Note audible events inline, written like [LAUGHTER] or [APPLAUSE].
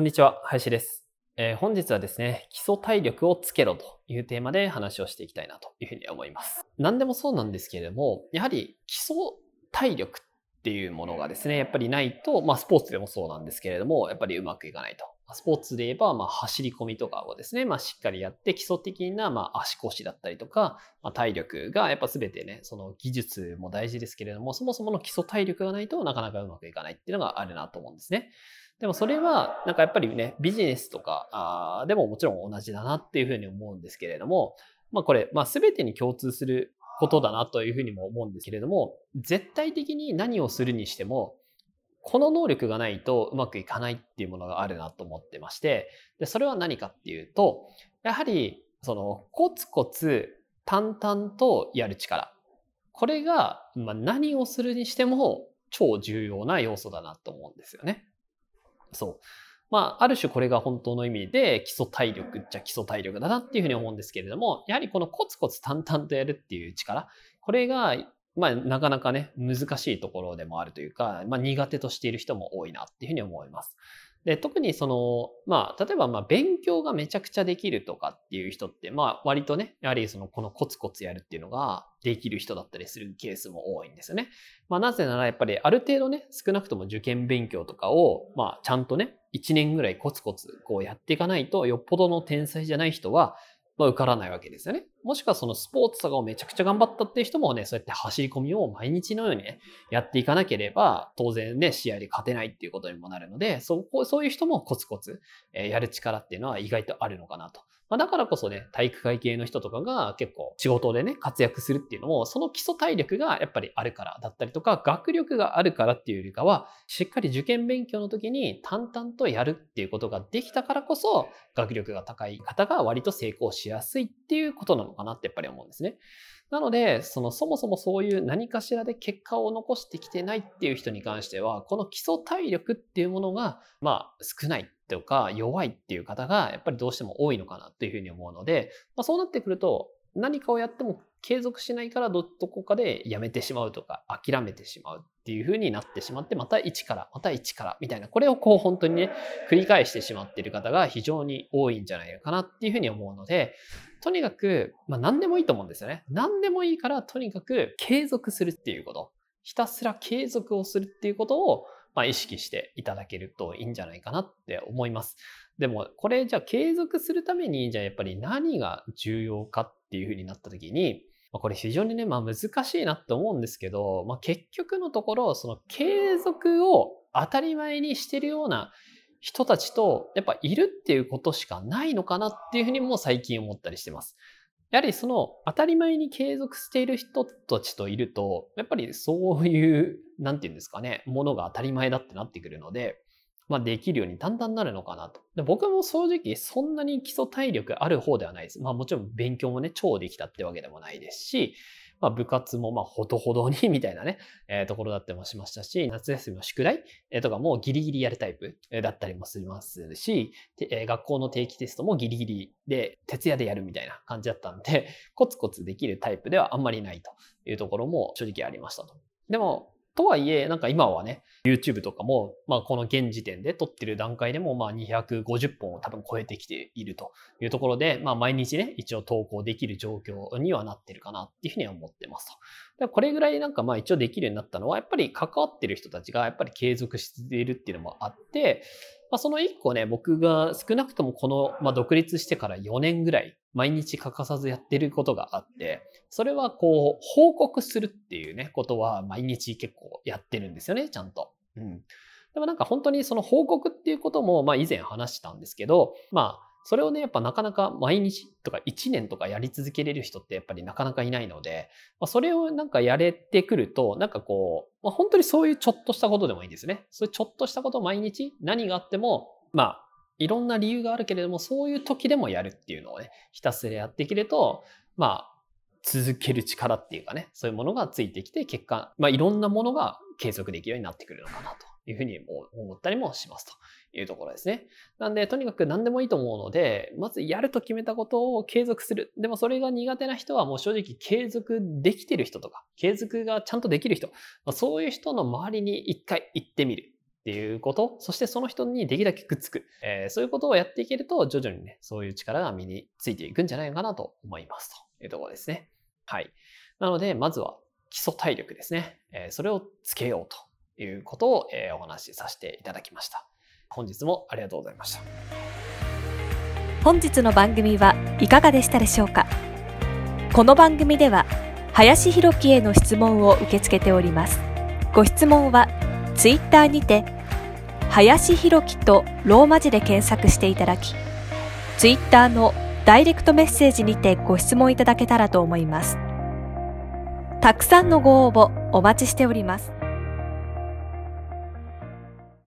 こんにちは林です、えー本日はですね基礎体力をつけろというテーマで話をしていきたいなというふうに思います。何でもそうなんですけれどもやはり基礎体力っていうものがですねやっぱりないとまあスポーツでもそうなんですけれどもやっぱりうまくいかないと。スポーツで言えば、まあ、走り込みとかをですね、まあ、しっかりやって、基礎的な、まあ、足腰だったりとか、まあ、体力が、やっぱ全てね、その技術も大事ですけれども、そもそもの基礎体力がないとなかなかうまくいかないっていうのがあるなと思うんですね。でもそれは、なんかやっぱりね、ビジネスとかあでももちろん同じだなっていうふうに思うんですけれども、まあこれ、まあ全てに共通することだなというふうにも思うんですけれども、絶対的に何をするにしても、この能力がないとうまくいかないっていうものがあるなと思ってまして、で、それは何かっていうと、やはり、その、コツコツ淡々とやる力。これが、まあ、何をするにしても超重要な要素だなと思うんですよね。そう。まあ、ある種これが本当の意味で基礎体力っちゃ基礎体力だなっていうふうに思うんですけれども、やはりこのコツコツ淡々とやるっていう力、これがまあ、なかなかね、難しいところでもあるというか、まあ、苦手としている人も多いなっていうふうに思います。で、特にその、まあ、例えば、まあ、勉強がめちゃくちゃできるとかっていう人って、まあ、割とね、やはりその、このコツコツやるっていうのができる人だったりするケースも多いんですよね。まあ、なぜなら、やっぱり、ある程度ね、少なくとも受験勉強とかを、まあ、ちゃんとね、1年ぐらいコツコツ、こうやっていかないと、よっぽどの天才じゃない人は、まあ、受からないわけですよね。もしくはそのスポーツとかをめちゃくちゃ頑張ったっていう人もね、そうやって走り込みを毎日のようにね、やっていかなければ、当然ね、試合で勝てないっていうことにもなるので、そこそういう人もコツコツ、えやる力っていうのは意外とあるのかなと。まあ、だからこそね、体育会系の人とかが結構仕事でね、活躍するっていうのも、その基礎体力がやっぱりあるからだったりとか、学力があるからっていうよりかは、しっかり受験勉強の時に淡々とやるっていうことができたからこそ、学力が高い方が割と成功しやすいっていうことなのかなってやっぱり思うんですね。なので、そのそもそもそういう何かしらで結果を残してきてないっていう人に関しては、この基礎体力っていうものが、まあ少ないとか弱いっていう方がやっぱりどうしても多いのかなというふうに思うので、まあ、そうなってくると何かをやっても継続しないからどこかでやめてしまうとか諦めてしまうっていう風になってしまってまた一からまた一からみたいなこれをこう本当にね繰り返してしまっている方が非常に多いんじゃないかなっていう風に思うのでとにかく、まあ、何でもいいと思うんですよね何でもいいからとにかく継続するっていうことひたすら継続をするっていうことをまあ、意識していただけるといいんじゃないかなって思います。でも、これじゃあ継続するために、じゃあやっぱり何が重要かっていうふうになった時に、まあ、これ非常にね、まあ難しいなって思うんですけど、まあ結局のところ、その継続を当たり前にしてるような人たちと、やっぱいるっていうことしかないのかなっていうふうにも最近思ったりしてます。やはりその当たり前に継続している人たちといると、やっぱりそういう、なんていうんですかね、ものが当たり前だってなってくるので、まあできるようにだんだんなるのかなと。で僕も正直そんなに基礎体力ある方ではないです。まあもちろん勉強もね、超できたってわけでもないですし、まあ部活もまあほどほどに [LAUGHS] みたいなね、えーところだってもしましたし、夏休みの宿題、えーとかもギリギリやるタイプだったりもしますし、え学校の定期テストもギリギリで徹夜でやるみたいな感じだったんで、コツコツできるタイプではあんまりないというところも正直ありましたと。でも、とはいえ、なんか今はね、YouTube とかも、まあこの現時点で撮ってる段階でも、まあ250本を多分超えてきているというところで、まあ毎日ね、一応投稿できる状況にはなってるかなっていうふうには思ってますと。これぐらいなんかまあ一応できるようになったのは、やっぱり関わってる人たちがやっぱり継続しているっていうのもあって、まあ、その一個ね、僕が少なくともこの、まあ、独立してから4年ぐらい、毎日欠かさずやってることがあって、それはこう、報告するっていうね、ことは毎日結構やってるんですよね、ちゃんと。うん。でもなんか本当にその報告っていうことも、まあ以前話したんですけど、まあ、それをね、やっぱなかなか毎日とか1年とかやり続けれる人ってやっぱりなかなかいないので、まあ、それをなんかやれてくると、なんかこう、まあ、本当にそういうちょっとしたことでもいいんですね。そういうちょっとしたことを毎日何があっても、まあ、いろんな理由があるけれども、そういう時でもやるっていうのをね、ひたすらやっていけると、まあ、続ける力っていうかね、そういうものがついてきて、結果、まあ、いろんなものが継続できるようになってくるのかなというふうに思ったりもしますというところですね。なんで、とにかく何でもいいと思うので、まずやると決めたことを継続する。でもそれが苦手な人はもう正直継続できてる人とか、継続がちゃんとできる人、まあ、そういう人の周りに一回行ってみる。っていうこと、そしてその人にできるだけくっつく、えー、そういうことをやっていけると、徐々にね、そういう力が身についていくんじゃないかなと思いますというところですね。はい。なので、まずは基礎体力ですね。えー、それをつけようということを、えー、お話しさせていただきました。本日もありがとうございました。本日の番組はいかがでしたでしょうか？この番組では、林博樹への質問を受け付けております。ご質問は、ツイッターにて、林弘樹とローマ字で検索していただき、ツイッターのダイレクトメッセージにてご質問いただけたらと思います。たくさんのご応募お待ちしております。